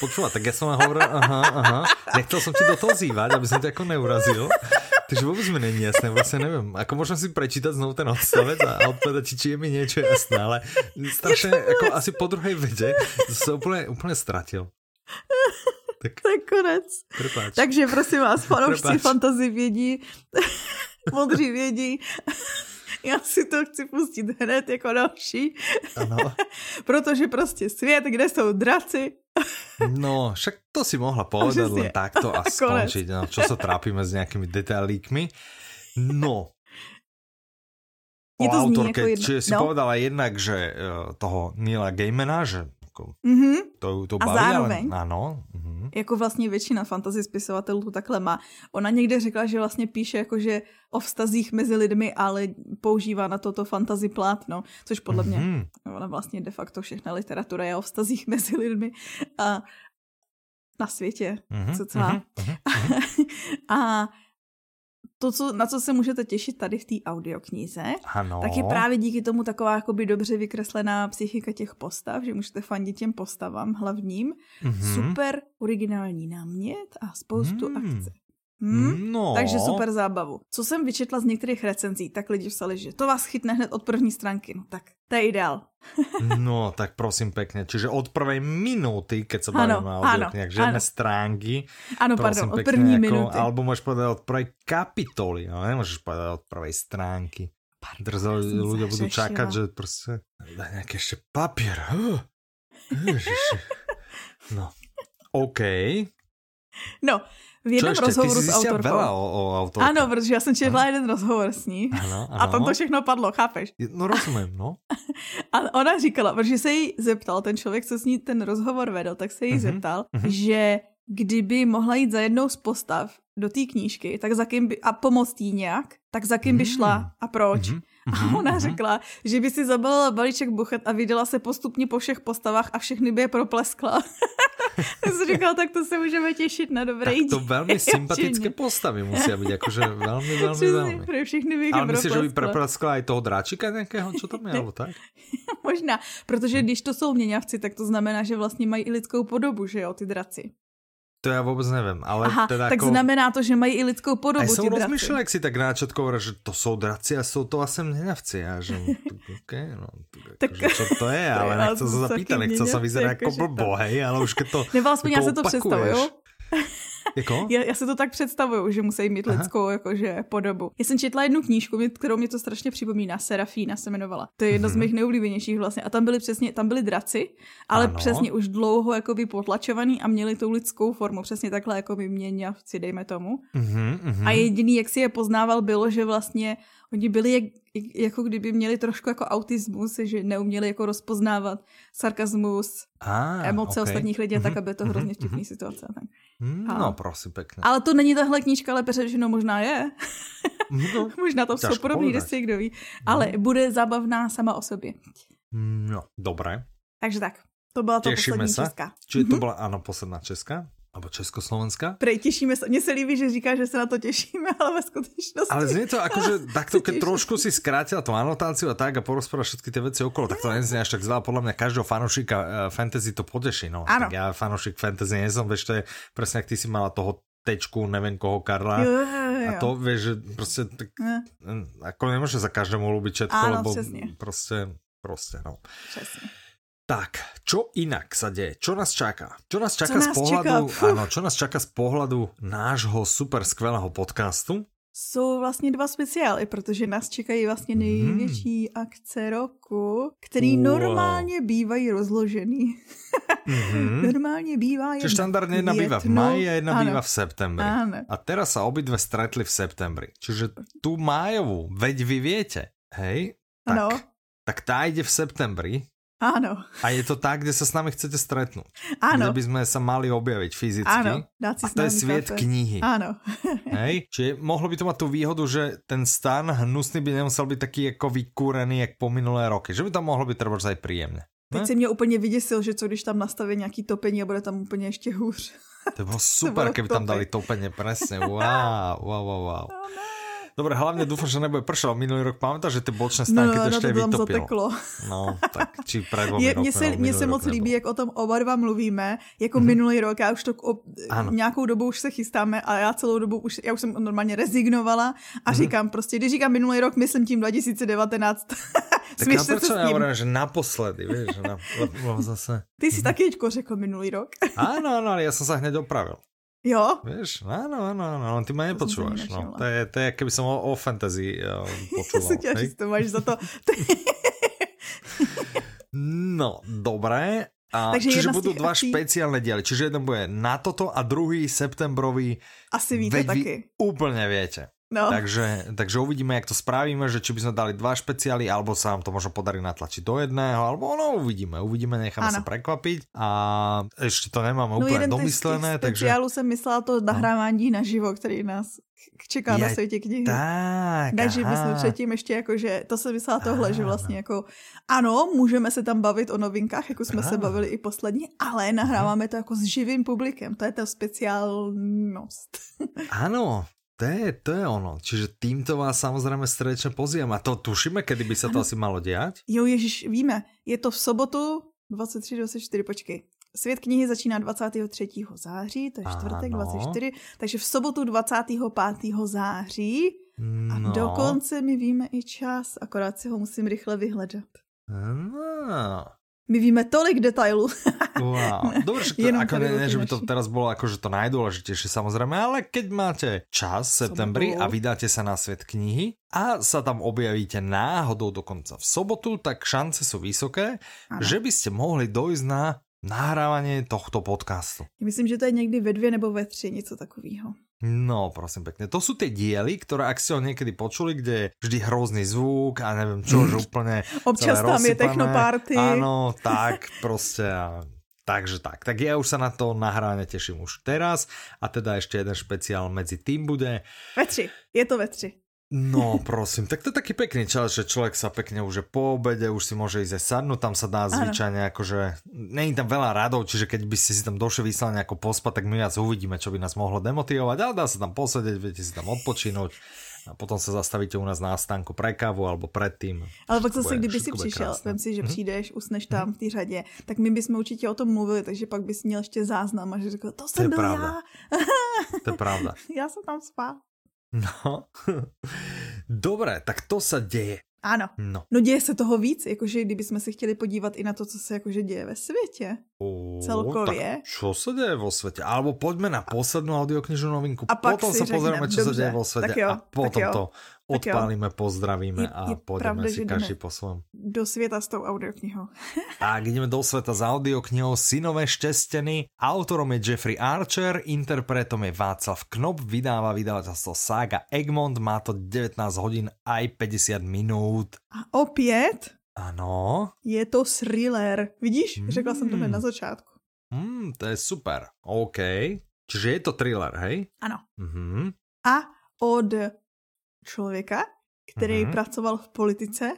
počúvať, tak ja som hovoril, aha, aha, nechcel som ti do toho zývať, aby som ťa ako neurazil, takže vôbec mi není jasné, vlastne neviem, ako môžem si prečítať znovu ten odstavec a odpovedať ti, či je mi niečo jasné, ale strašne, ako asi po druhej vede, som úplne, úplne stratil. Tak, tak konec. Prepáč. Takže prosím vás, fanoušci fantasy vědí, modří vědí, já si to chci pustit hned jako další. Ano. Protože prostě svět, kde jsou draci. no, však to si mohla povedať len takto a, skončiť. No, čo sa trápime s nejakými detailíkmi. No, o to autorke, jako čiže si no. povedala jednak, že eh, toho Nila Gaimana, že jako, mm-hmm. to, to baví, a zároveň, ale, ano. Mm-hmm. Jako vlastně většina fantasy spisovatelů to takhle má. Ona někde řekla, že vlastně píše jakože o vztazích mezi lidmi, ale používá na toto fantasy plátno, což podle mm-hmm. mě, ona vlastně de facto všechna literatura je o vztazích mezi lidmi a na světě, mm-hmm. co celá. Mm-hmm. a to, co, na co se můžete těšit tady v té audioknize, ano. tak je právě díky tomu taková jakoby dobře vykreslená psychika těch postav, že můžete fandit těm postavám hlavním. Mm-hmm. Super originální námět a spoustu mm. akce. Hmm? No. Takže super zábavu. Co jsem vyčetla z některých recenzí, tak lidi psali, že to vás chytne hned od první stránky. No tak to je ideál. no, tak prosím pekne. Čiže od prvej minúty, keď sa bavíme o audioknihách, žiadne stránky. Áno, pardon, od první minúty. Alebo môžeš povedať od prvej kapitoly, no nemôžeš povedať od prvej stránky. Drzo ľudia budú čakať, že proste dá nejaký ešte papier. no, OK. No, v jednom Čo rozhovoru s autorkou. Veľa o, o autorke. Protože já jsem četla ano. jeden rozhovor s ní ano, ano. a tam to všechno padlo, chápeš? No rozumím, no. a ona říkala, protože se jí zeptal, ten člověk, co s ní ten rozhovor vedl, tak se jí uh-huh, zeptal, uh-huh. že kdyby mohla jít za jednou z postav do té knížky, tak za kým by, a pomoct jí nějak, tak za kým by mm. šla a proč. Uh-huh. A ona řekla, že by si zabalila balíček buchet a vydala se postupně po všech postavách a všechny by je propleskla. Já jsem říkal, tak to se můžeme těšit na dobré Tak to velmi sympatické postavy musí být, jakože velmi, velmi, velmi. Pro všechny bych Ale myslíš, že by propleskla i toho dráčika nějakého, co tam mělo, tak? Možná, protože když to jsou měňavci, tak to znamená, že vlastně mají i lidskou podobu, že jo, ty draci. To já vůbec nevím, ale Aha, teda tak jako... znamená to, že mají i lidskou podobu. A jsem rozmýšlel, jak si tak náčetko že to jsou draci a jsou to asi měňavci. A že, okay, no, tak, jako, že, co to je, ale nechci se zapýtat, nechci se vyzerát jako, jako blbo, hej, ale už to Nebo aspoň já se to představuju. Jako? Já, já si to tak představuju, že musí mít Aha. lidskou jakože podobu. Já jsem četla jednu knížku, kterou mě to strašně připomíná, Serafína se jmenovala. To je jedna mm-hmm. z mhm. mých nejoblíbenějších vlastně. A tam byly přesně, tam byly draci, ale ano. přesně už dlouho jakoby potlačovaný a měli tu lidskou formu, přesně takhle jako by měňavci, dejme tomu. Mm-hmm. A jediný, jak si je poznával, bylo, že vlastně oni byli jak, jako kdyby měli trošku jako autismus, že neuměli jako rozpoznávat sarkazmus, ah, emoce okay. ostatních lidí, mm-hmm. tak mhm, aby to hrozně mhm, vtipný mm-hmm. situace. Tak. Mm, a, no, prosím, pěkně. Ale to není tahle knížka, ale řečeno možná je. No, možná to jsou podobný desy, kdo ví. Ale mm. bude zábavná sama o sobě. No, dobré. Takže tak, to byla to Těšíme poslední se. Česká. Čiže to mhm. byla, ano, posledná Česká? Alebo Československa? Prej, těšíme se. Mně se líbí, že říká, že se na to těšíme, ale ve skutečnosti... Ale znie to ako, že takto, keď trošku si skrátila tú anotáciu a tak a porozpráva všetky tie veci okolo, tak to neznie až tak zlá. Podľa mňa každého fanúšika uh, fantasy to poteší. No. Tak ja fanúšik fantasy nie som, vieš, to je presne, ak ty si mala toho tečku, neviem koho Karla. Jo, jo, jo. A to vieš, že proste tak, ako nemôže za každému ľúbiť všetko, lebo přesně. proste, proste, no. Přesně. Tak, čo inak sa deje? Čo nás čaká? Čo nás čaká co z nás pohľadu, čaká? áno, čo nás čaká z pohľadu nášho super skvelého podcastu? Jsou vlastně dva speciály, protože nás čekají vlastně mhm. největší mm. akce roku, který wow. normálně bývají rozložený. Mm-hmm. normálně bývá jedna Čiže štandardne jedna býva v maji a jedna ano. býva v septembri. Ano. A teraz sa obidve stretli v septembri. Čiže tu májovú, veď vy viete, hej? Tak, ano. tak tá ide v septembri Áno. A je to tak, kde sa s nami chcete stretnúť. Áno. Kde by sme sa mali objaviť fyzicky. Áno. Dať si a to je sviet kafe. knihy. Áno. Hej? Čiže mohlo by to mať tú výhodu, že ten stan hnusný by nemusel byť taký ako vykúrený, jak po minulé roky. Že by tam mohlo byť treba aj príjemne. Teď ne? si mě úplně vyděsil, že co když tam nastaví nějaký topení a bude tam úplně ještě hůř. To bylo super, keby tam dali topenie, presne. Wow, wow, wow, wow. Oh, no. Dobre, hlavne dúfam, že nebude pršať. Minulý rok pamätáš, že ty bočné stánky no, to ještě no, to vytopilo. Zateklo. No, tak či před dvomi Mně se, se moc líbí, jak o tom oba dva mluvíme, jako mm-hmm. minulý rok, já už to o, nějakou dobu už se chystáme a já celou dobu už, já už jsem normálně rezignovala a mm-hmm. říkám prostě, když říkám minulý rok, myslím tím 2019. tak já proč já hovorím, že naposledy, víš, na, zase. Ty jsi mm-hmm. taky řekl minulý rok. ano, ano, ale já jsem se hned opravil. Jo? Víš, áno, áno, áno, ty ma nepočúvaš. No. To, je, to je, keby som o, o fantasy uh, počúval. ja som to máš za to. no, dobré. A, Takže čiže budú dva akcí... špeciálne diely. Čiže jeden bude na toto a druhý septembrový. Asi víte taky. úplne viete. No. Takže, takže uvidíme, jak to spravíme, že či by sme dali dva špeciály, alebo sa nám to možno podarí natlačiť do jedného, alebo no uvidíme, uvidíme, necháme ano. sa prekvapiť. A ešte to nemáme no, úplne domyslené. Takže... Já jsem myslela to nahrávání no. naživo, který nás čeká Je, na světě knihy. Tak, Takže bychom předtím ještě jako, že to se myslela tohle, že vlastně jako ano, můžeme se tam bavit o novinkách, jako jsme aha. se bavili i poslední, ale nahráváme to jako s živým publikem, to je ta speciálnost. Ano, to je, to je ono. Čiže týmto vás samozrejme srdečne pozývam. A to tušíme, kedy by sa to ano. asi malo diať? Jo, ježiš, víme. Je to v sobotu 23-24, počkej. Svět knihy začíná 23. září, to je čtvrtek ano. 24, takže v sobotu 25. září a no. dokonce my víme i čas, akorát si ho musím rychle vyhledat. No. My víme tolik detailů. wow. Dobre, že to, ako ne, ne, že by to teraz bolo akože to najdôležitejšie samozrejme, ale keď máte čas v septembri a vydáte sa na svet knihy a sa tam objavíte náhodou dokonca v sobotu, tak šance sú vysoké, ano. že by ste mohli dojsť na nahrávanie tohto podcastu. Myslím, že to je někdy ve dvě nebo ve tři, něco takového. No, prosím pekne. To sú tie diely, ktoré, ak ste ho niekedy počuli, kde je vždy hrozný zvuk a neviem čo, že úplne Občas tam rozsypané. je technoparty. Áno, tak proste. A, takže tak. Tak ja už sa na to nahrávanie teším už teraz a teda ešte jeden špeciál medzi tým bude. Ve tři. Je to ve tři. No, prosím, tak to je taký pekný čas, že človek sa pekne už po obede, už si môže ísť aj sadnúť, tam sa dá zvyčajne akože, není tam veľa radov, čiže keď by ste si tam došli vyslať nejako pospať, tak my viac uvidíme, čo by nás mohlo demotivovať, ale dá sa tam posedieť, viete si tam odpočinúť a potom se zastavíte u nás na stánku pre kávu alebo predtým. Ale pak zase, kdyby si přišel, vem si, že hmm? přijdeš, usneš tam v té řadě, tak my bychom určitě o tom mluvili, takže pak bys měl ještě záznam a že řekl, to jsem to byl pravda. já. to je pravda. já jsem tam spal. No, dobré, tak to se děje. Ano. No. no děje se toho víc, jakože kdybychom se chtěli podívat i na to, co se jakože děje ve světě. O, celkově. Tak čo sa deje vo svete? Alebo poďme na poslednú audioknižnú novinku, a potom sa pozrieme, čo sa deje vo svete jo, a potom to odpálíme, pozdravíme je, a pôjdeme pravda, si každý po svojom. Do sveta s tou audioknihou. tak, ideme do sveta s audioknihou Synové štesteny. Autorom je Jeffrey Archer, interpretom je Václav Knop, vydáva vydavateľstvo Saga Egmont, má to 19 hodín aj 50 minút. A opět ano. Je to thriller. Vidíš? Mm. Řekla jsem to na začátku. Mm, to je super. OK. Čiže je to thriller, hej? Ano. Mm-hmm. A od člověka, který mm-hmm. pracoval v politice.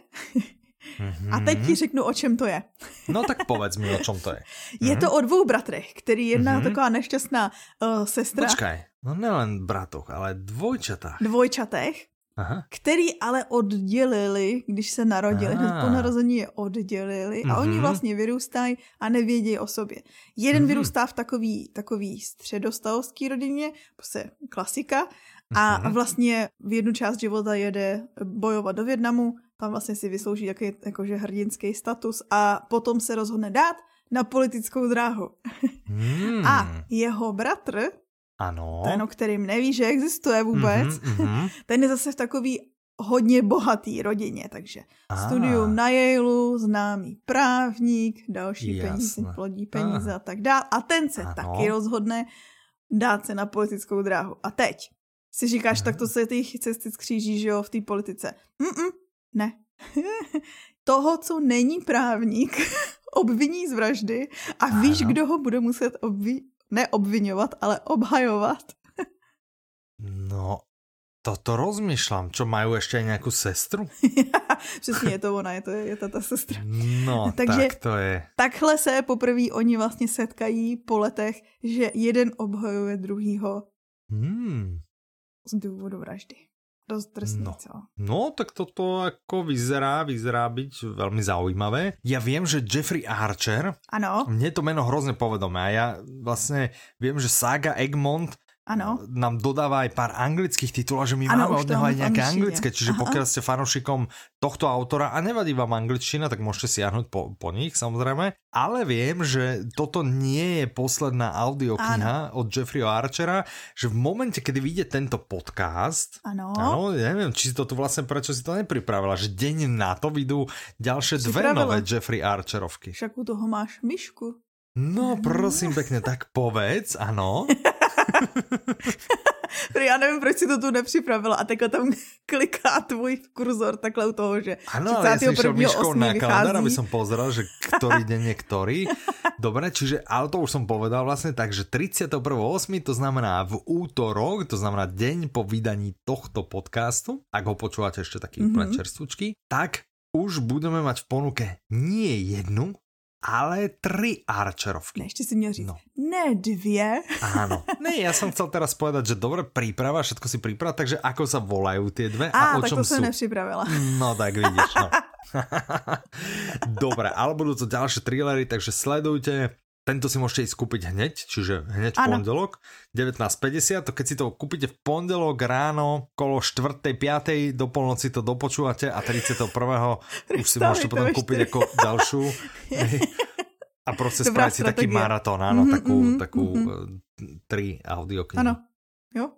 mm-hmm. A teď ti řeknu, o čem to je. no tak povedz mi, o čem to je. Je mm-hmm. to o dvou bratrech, který jedna mm-hmm. taková nešťastná uh, sestra. Počkaj, no nelen bratoch, ale dvojčatách. Dvojčatech Aha. který ale oddělili, když se narodili, hned po narození je oddělili a mm-hmm. oni mhm. vlastně vyrůstají a nevědí o sobě. Jeden mm-hmm. vyrůstá v takový, takový středostavovský rodině, prostě klasika, a mm-hmm. vlastně v jednu část života jede bojovat do Větnamu, tam vlastně si vyslouží jaký jakože hrdinský status a potom se rozhodne dát na politickou dráhu. Mm. A jeho bratr, ano. Ten, o kterým neví, že existuje vůbec. Mm-hmm, ten je zase v takový hodně bohatý rodině, takže ah. studium na Yaleu, známý právník, další Jasne. peníze, plodí peníze ah. a tak dále. A ten se ano. taky rozhodne dát se na politickou dráhu. A teď si říkáš, tak to se těch cesty skříží, že jo, v té politice. Mm-mm, ne. Toho, co není právník, obviní z vraždy a ano. víš, kdo ho bude muset obvi- neobvinovat, ale obhajovat. no, toto rozmýšlám. Čo, mají ještě nějakou sestru? Přesně je to ona, je to, je to ta sestra. No, Takže tak to je. Takhle se poprvé oni vlastně setkají po letech, že jeden obhajuje druhýho hmm. Z důvodu vraždy. Dost drsný, no. co? No, tak toto jako vyzerá, vyzerá být velmi zaujímavé. Já vím, že Jeffrey Archer, ano. mně to jméno hrozně povedomé a já vlastně vím, že Saga Egmont Ano. nám dodává aj pár anglických titulov, že my ano, máme od neho aj nejaké anglické, čiže Aha. pokiaľ ste fanúšikom tohto autora a nevadí vám angličtina, tak môžete siahnuť po, po nich samozrejme. Ale viem, že toto nie je posledná audiokniha od Jeffreyho Archera, že v momente, kedy vyjde tento podcast, ano. ano, neviem, či si to tu vlastne, prečo si to nepripravila, že deň na to vyjdú ďalšie dve nové Jeffrey Archerovky. Však u toho máš myšku. No, prosím pekne, tak povedz, ano. já nevím, proč si to tu nepřipravila a takhle tam kliká tvůj kurzor takhle u toho, že Ano, ale ja som išiel myškou na kalendár, aby som pozeral, že ktorý deň je ktorý. Dobre, čiže, ale to už som povedal vlastne tak, že 31.8. to znamená v útorok, to znamená deň po vydaní tohto podcastu, ak ho počúvate ešte taký mm -hmm. čerstvúčky, tak už budeme mať v ponuke nie jednu, ale tři Archerovky. Ne, ještě si měl říct, no. ne dvě. Áno. Ne, ja som chcel teraz povedať, že dobre príprava, všetko si príprava, takže ako sa volajú tie dve a, a o čom to sú? nepřipravila. No tak vidíš, no. dobre, ale budú to ďalšie thrillery, takže sledujte tento si môžete ísť kúpiť hneď, čiže hneď v pondelok, 19.50, to keď si to kúpite v pondelok ráno, kolo 4. 5. do polnoci to dopočúvate a 31. už si môžete potom kúpiť ako ďalšiu. a proste spraviť si taký maratón, áno, mm -hmm, takú, mm -hmm, takú mm -hmm. tri audioknihy. Áno, jo.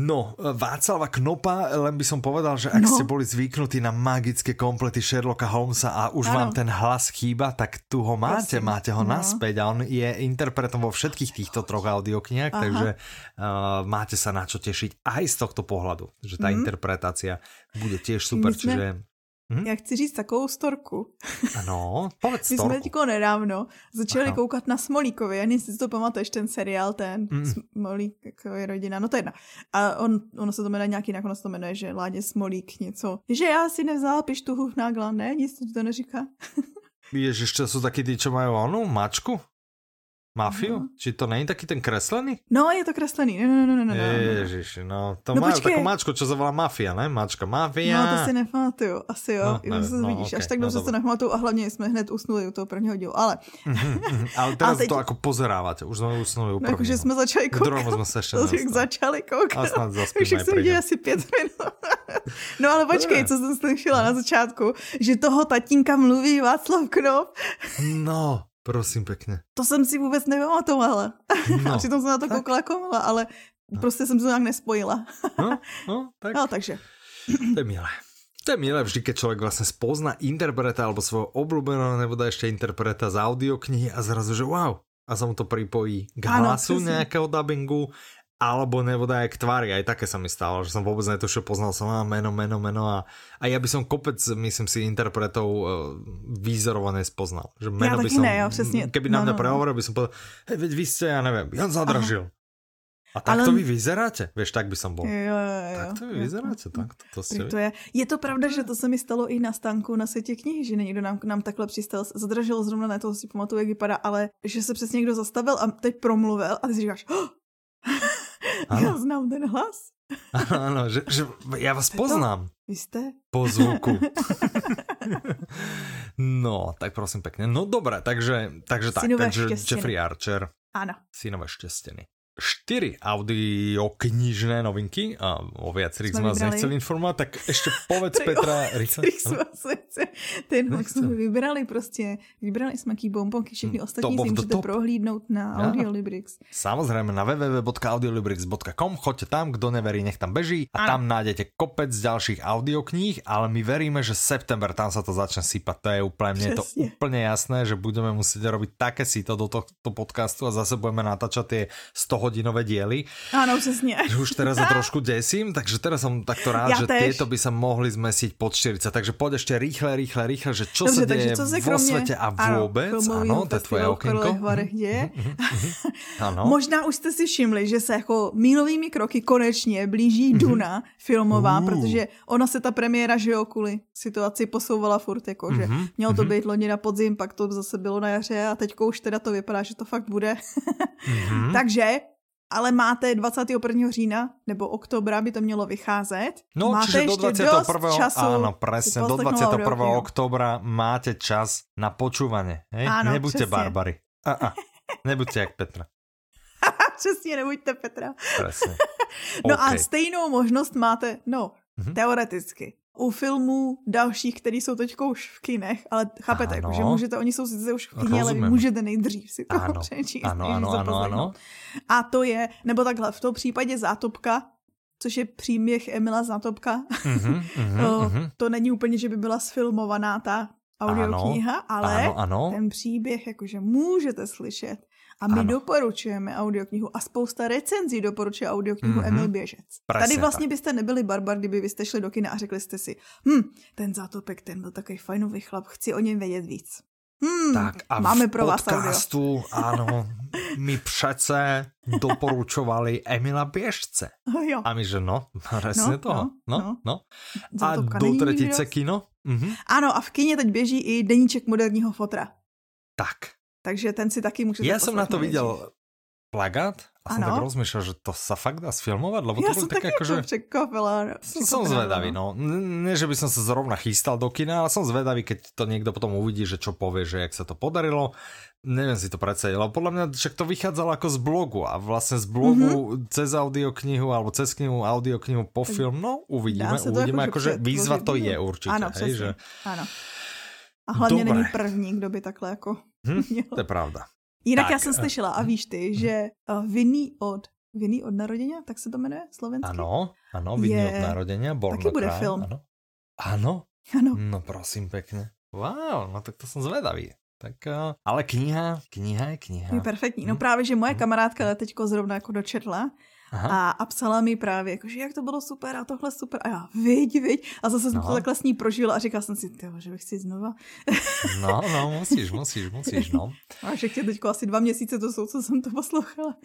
No, Václava Knopa, len by som povedal, že ak no. ste boli zvyknutí na magické komplety Sherlocka Holmesa a už ano. vám ten hlas chýba, tak tu ho máte, Prosím. máte ho no. naspäť a on je interpretom vo všetkých týchto troch audioknihách, takže uh, máte sa na čo tešiť aj z tohto pohľadu, že tá mm. interpretácia bude tiež super, sme... čiže Hmm? Já chci říct takovou storku. Ano, povedz storku. My jsme teďko nedávno začali Aha. koukat na Smolíkovi, já nevím, si to pamatuješ, ten seriál, ten mm. Smolík, jako je rodina, no to je jedna. A on, ono se to jmenuje nějaký, nakonec to jmenuje, že Ládě Smolík něco. Že já si nevzal pištuhu nágla, ne, nic to neříká. Ježiš, to jsou taky ty, čo mají onu, mačku? Mafiu? No. Či to není taky ten kreslený? No, je to kreslený. No, no, no, no, no. Ježiš, no. To no, má takovou mačku, čo zavolá Mafia, ne? Mačka, Mafia. No, to si nepamatuju. Asi jo. No, ne, se no, vidíš, okay, až tak dobře no, se nepamatuju a hlavně jsme hned usnuli u toho prvního dílu, ale... ale teraz teď... to jako pozerávate, už jsme usnuli u prvního. No, jakože jsme začali koukat. Druhou jsme se ještě začali koukat. A snad zaspíme. Už jsem viděli asi pět minut. no ale počkej, co jsem slyšela na začátku, že toho tatínka mluví Václav Knop. no, Prosím pěkně. To jsem si vůbec nepamatovala. No, Přitom jsem na to tak. koukala jako ale no. prostě jsem to nějak nespojila. no, no, tak. No, takže. To je milé. To je milé vždy, keď člověk vlastně spozná interpreta alebo svojho obľúbeného nebo dá ešte interpreta z audioknihy a zrazu, že wow, a sa mu to pripojí k hlasu nejakého dubbingu alebo nebo dá aj k tvári, aj také sa mi stalo, že som vôbec netušil, poznal som a meno, meno, meno a, a ja by som kopec, myslím si, interpretov uh, výzorované spoznal. Že meno ja by som, ne, ja, přesně. keby na no, mňa no, no. prehovoril, by som povedal, hej, veď vy ste, ja neviem, Jan Zadražil. Aha. A tak Ale... to vy vyzeráte? Víš, tak by som bol. Jo, jo, jo. Tak to vy vyzeráte, tak to, to ste to je. je to pravda, že to se mi stalo i na stánku na světě knihy, že někdo nám, nám takhle přistal, zadražil zrovna na toho si pamatuju, jak vypadá, ale že se přesně někdo zastavil a teď promluvil a ty si říkáš, oh! Ano. Já znám ten hlas. Ano, že, že já vás poznám. Vy jste? Po zvuku. no, tak prosím pěkně. No dobré, takže, takže tak, takže Jeffrey Archer. Ano. Synové štěstěny štyri audioknižné novinky a o viacerých sme vás nechceli informovať, tak ešte povedz Petra rýchle. Ten jsme vybrali prostě, vybrali jsme ký bonbonky, všechny hmm, ostatní si můžete top. prohlídnout na Audiolibrix. Samozrejme na www.audiolibrix.com, choďte tam, kdo neverí, nech tam beží a ano. tam nájdete kopec ďalších audiokníh, ale my veríme, že september tam sa to začne sypať, to je úplne, mne je to úplne jasné, že budeme musieť robiť také to do tohto podcastu a zase budeme natáčať tie 100 hodinové diely. Áno, přesně. Už teraz sa trošku desím, takže teraz som takto rád, ja že tež. tieto by sa mohli zmesiť pod 40. Takže poď ešte rýchle, rýchle, rýchle, že čo Dobře, sa deje co se vo svete a vôbec. Áno, to je tvoje okénko. děje. ano. Možná už jste si všimli, že se jako mílovými kroky konečně blíží mhm. Duna filmová, uh. protože ona se ta premiéra, že jo, kvůli situaci posouvala furt, jako, že uh-huh. mělo to mhm. být loni na podzim, pak to zase bylo na jaře a teďko už teda to vypadá, že to fakt bude. uh-huh. Takže ale máte 21. října nebo oktobra by to mělo vycházet. No, máte čiže do 21. Času áno, presne, do 21. oktobra máte čas na počúvanie. Hej? Áno, Nebuďte přesně. barbary. A, a. Nebuďte jak Petra. Přesně, nebuďte Petra. Presne. no okay. a stejnou možnost máte, no, mm-hmm. teoreticky u filmů dalších, které jsou teď už v kinech, ale chápete, jako, že můžete, oni jsou sice už v kině, Rozumím. ale vy můžete nejdřív si to ano. přečíst. Ano, ano, ano, ano. A to je, nebo takhle, v tom případě Zátopka, což je příběh Emila Zátopka, mm-hmm, mm-hmm, to, mm-hmm. to není úplně, že by byla sfilmovaná ta audiokniha, ale ano, ano. ten příběh, jakože můžete slyšet a my ano. doporučujeme audioknihu a spousta recenzí doporučuje audioknihu mm-hmm. Emil Běžec. Presne Tady vlastně tak. byste nebyli barbar, kdyby byste šli do kina a řekli jste si, hm, ten zátopek, ten byl takový fajnový chlap, chci o něm vědět víc. Hmm, tak a máme pro vás podcastu, ano, my přece doporučovali Emila Běžce. Jo. A my, že no, presne no, to. No, no. no. no. A do tretice kino? Mhm. Ano, a v kině teď běží i deníček moderního fotra. Tak. Takže ten si taky můžete Já jsem na to viděl plagát a jsem tak rozmýšlel, že to sa fakt dá sfilmovat, lebo to bylo také jako, že... překvapila. Som, som zvedavý, no. Ne, že by som sa zrovna chystal do kina, ale som zvedavý, keď to niekto potom uvidí, že čo povie, že jak sa to podarilo. Neviem si to predstaviť, ale podľa mňa však to vychádzalo ako z blogu a vlastne z blogu mm-hmm. cez audioknihu alebo cez knihu, audioknihu po film, no uvidíme, uvidíme, akože výzva to je určite. Áno, hej, že... Áno. A hlavně Dobre. není první, kdo by takhle jako hm, To je pravda. Jinak tak, já jsem slyšela, a víš ty, že uh, vinný od Vinný od narodenia, tak se to jmenuje slovensky? Ano, ano, Vinný je... od narodenia, Born Taky bude crime, film. Ano. ano. Ano. No prosím pěkně. Wow, no tak to jsem zvedavý. Tak, uh, ale kniha, kniha je kniha. Je perfektní. No hm? právě, že moje hm? kamarádka teďko zrovna jako dočetla a, a psala mi právě, jako, že jak to bylo super a tohle super. A já, viď, viď. A zase jsem no. to takhle s ní prožila a říkala jsem si, tyjo, že bych si znova. no, no, musíš, musíš, musíš, no. A že tě teďko asi dva měsíce to jsou, co jsem to poslouchala.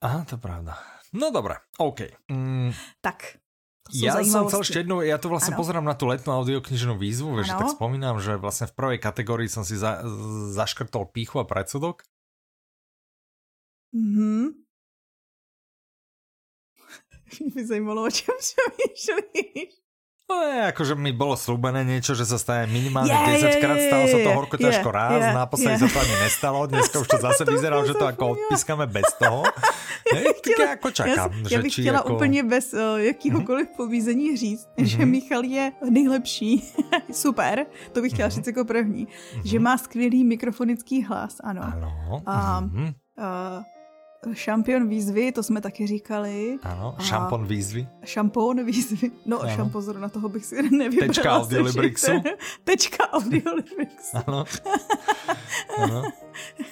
Aha, to pravda. No dobré, OK. Mm. Tak, ja som chcel ešte jednu, ja tu vlastne ano. pozerám na tú letnú audioknižnú výzvu, vieš, tak spomínam, že vlastne v prvej kategórii som si za, zaškrtol píchu a predsudok. Mhm. By zajímalo, o čem přemýšlíš. No je, akože mi bolo slúbené niečo, že sa stane minimálne yeah, 10 krát, stalo sa to horko ťažko yeah, raz, yeah, naposledy yeah. sa to ani nestalo, dneska už to zase vyzeralo, že to ako odpískame bez toho. Já chtěla, jako čakám, já, já bych chtěla jako... úplně bez uh, jakýhokoliv mm-hmm. povízení říct, mm-hmm. že Michal je nejlepší, super, to bych chtěla mm-hmm. říct jako první, mm-hmm. že má skvělý mikrofonický hlas, ano. Ano. A, mm-hmm. uh, Šampion výzvy, to jsme taky říkali. Ano, šampon výzvy. Šampon výzvy. No, ano. šampon na toho bych si nevybrala. Tečka Audiolibrixu. Tečka Audiolibrixu. ano. ano.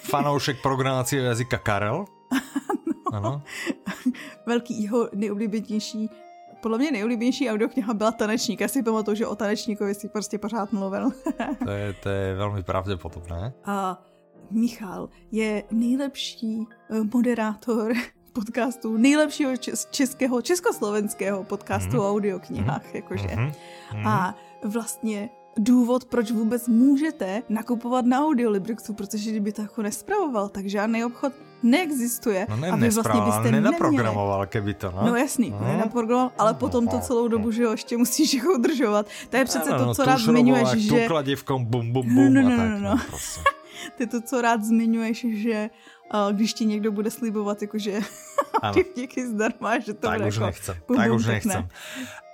Fanoušek programovacího jazyka Karel. Ano. ano. Velký jeho nejoblíbenější podle mě nejoblíbenější audiokniha byla Tanečník. Já si pamatuju, že o Tanečníkovi si prostě pořád mluvil. to, je, to je velmi pravděpodobné. A Michal je nejlepší eh, moderátor podcastu, nejlepšího českého, československého podcastu mm. o audioknihách, mm. jakože. Mm. A vlastně důvod, proč vůbec můžete nakupovat na Audiolibrixu, protože kdyby to jako nespravoval, tak žádný obchod neexistuje. No ne, a vy vlastně byste nenaprogramoval, keby to, no. No jasný, no. nenaprogramoval, ale no, potom to celou dobu, že jo, ještě musíš jako udržovat. To je přece no, to, co rád zmiňuješ, že... Tu kladivkom bum, bum, bum no, no, no, a tak, no, no. no prostě. Ty to, co rád zmiňuješ, že uh, když ti někdo bude slibovat, jakože díky zdarma, že to tak bude už jako nechcem, tak už nechcem.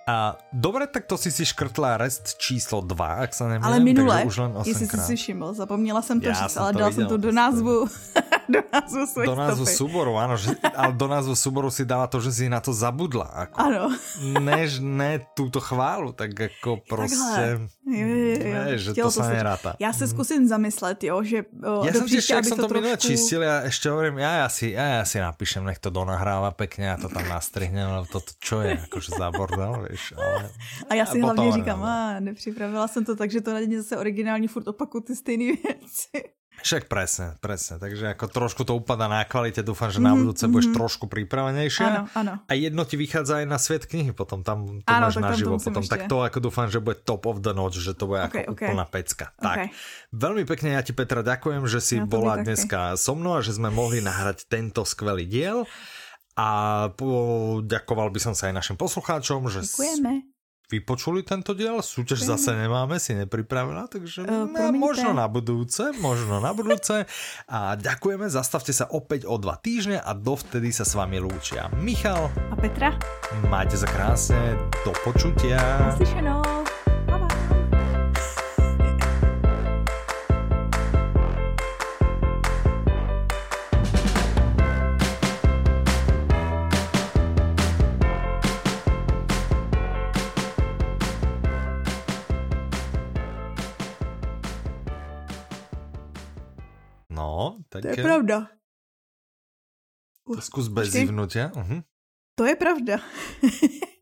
A dobre, tak to si si škrtla rest číslo 2, ak sa nemýlim. Ale minule, už len jestli si si všiml, zapomněla jsem to říct, ale dal jsem to do názvu, do názvu Do názvu stopy. súboru, áno, že, ale do názvu súboru si dala to, že si na to zabudla. Ako, ano. Než ne túto chválu, tak jako prostě, jo. Ne, že to, to sa neráta. Já se zkusím zamyslet, jo, že o, Já jsem si ještě, jak jsem to, to minule trošku... čistil, já ještě hovorím, já, já, si, já, já si napíšem, nech to donahráva pekně, já to tam nastrihnem, ale to, to čo je, jakože za bordel, víš, ale... A já si a hlavně říkám, a nepřipravila jsem to tak, že to na zase originální furt opakuju ty stejné věci. Však presne, presne. Takže ako trošku to upadá na kvalite. Dúfam, že na mhm, budúce mm -hmm. budeš trošku pripravenejšia. Áno, áno. A jedno ti vychádza aj na svet knihy, potom tam to áno, máš naživo. Potom, ešte. tak to ako dúfam, že bude top of the notch, že to bude okay, ako okay. úplná pecka. Okay. Tak, veľmi pekne ja ti Petra ďakujem, že si ja bola dneska so mnou a že sme mohli nahrať tento skvelý diel. A poďakoval by som sa aj našim poslucháčom, že Ďakujeme vypočuli tento diel. Súťaž zase nemáme, si nepripravila, takže uh, možno na budúce, možno na budúce. A ďakujeme, zastavte sa opäť o dva týždne a dovtedy sa s vami lúčia Michal a Petra. Majte sa krásne, do počutia. Naslyšenou. Tak... To je pravda. To zkus bez zivnutia. Uh-huh. To je pravda.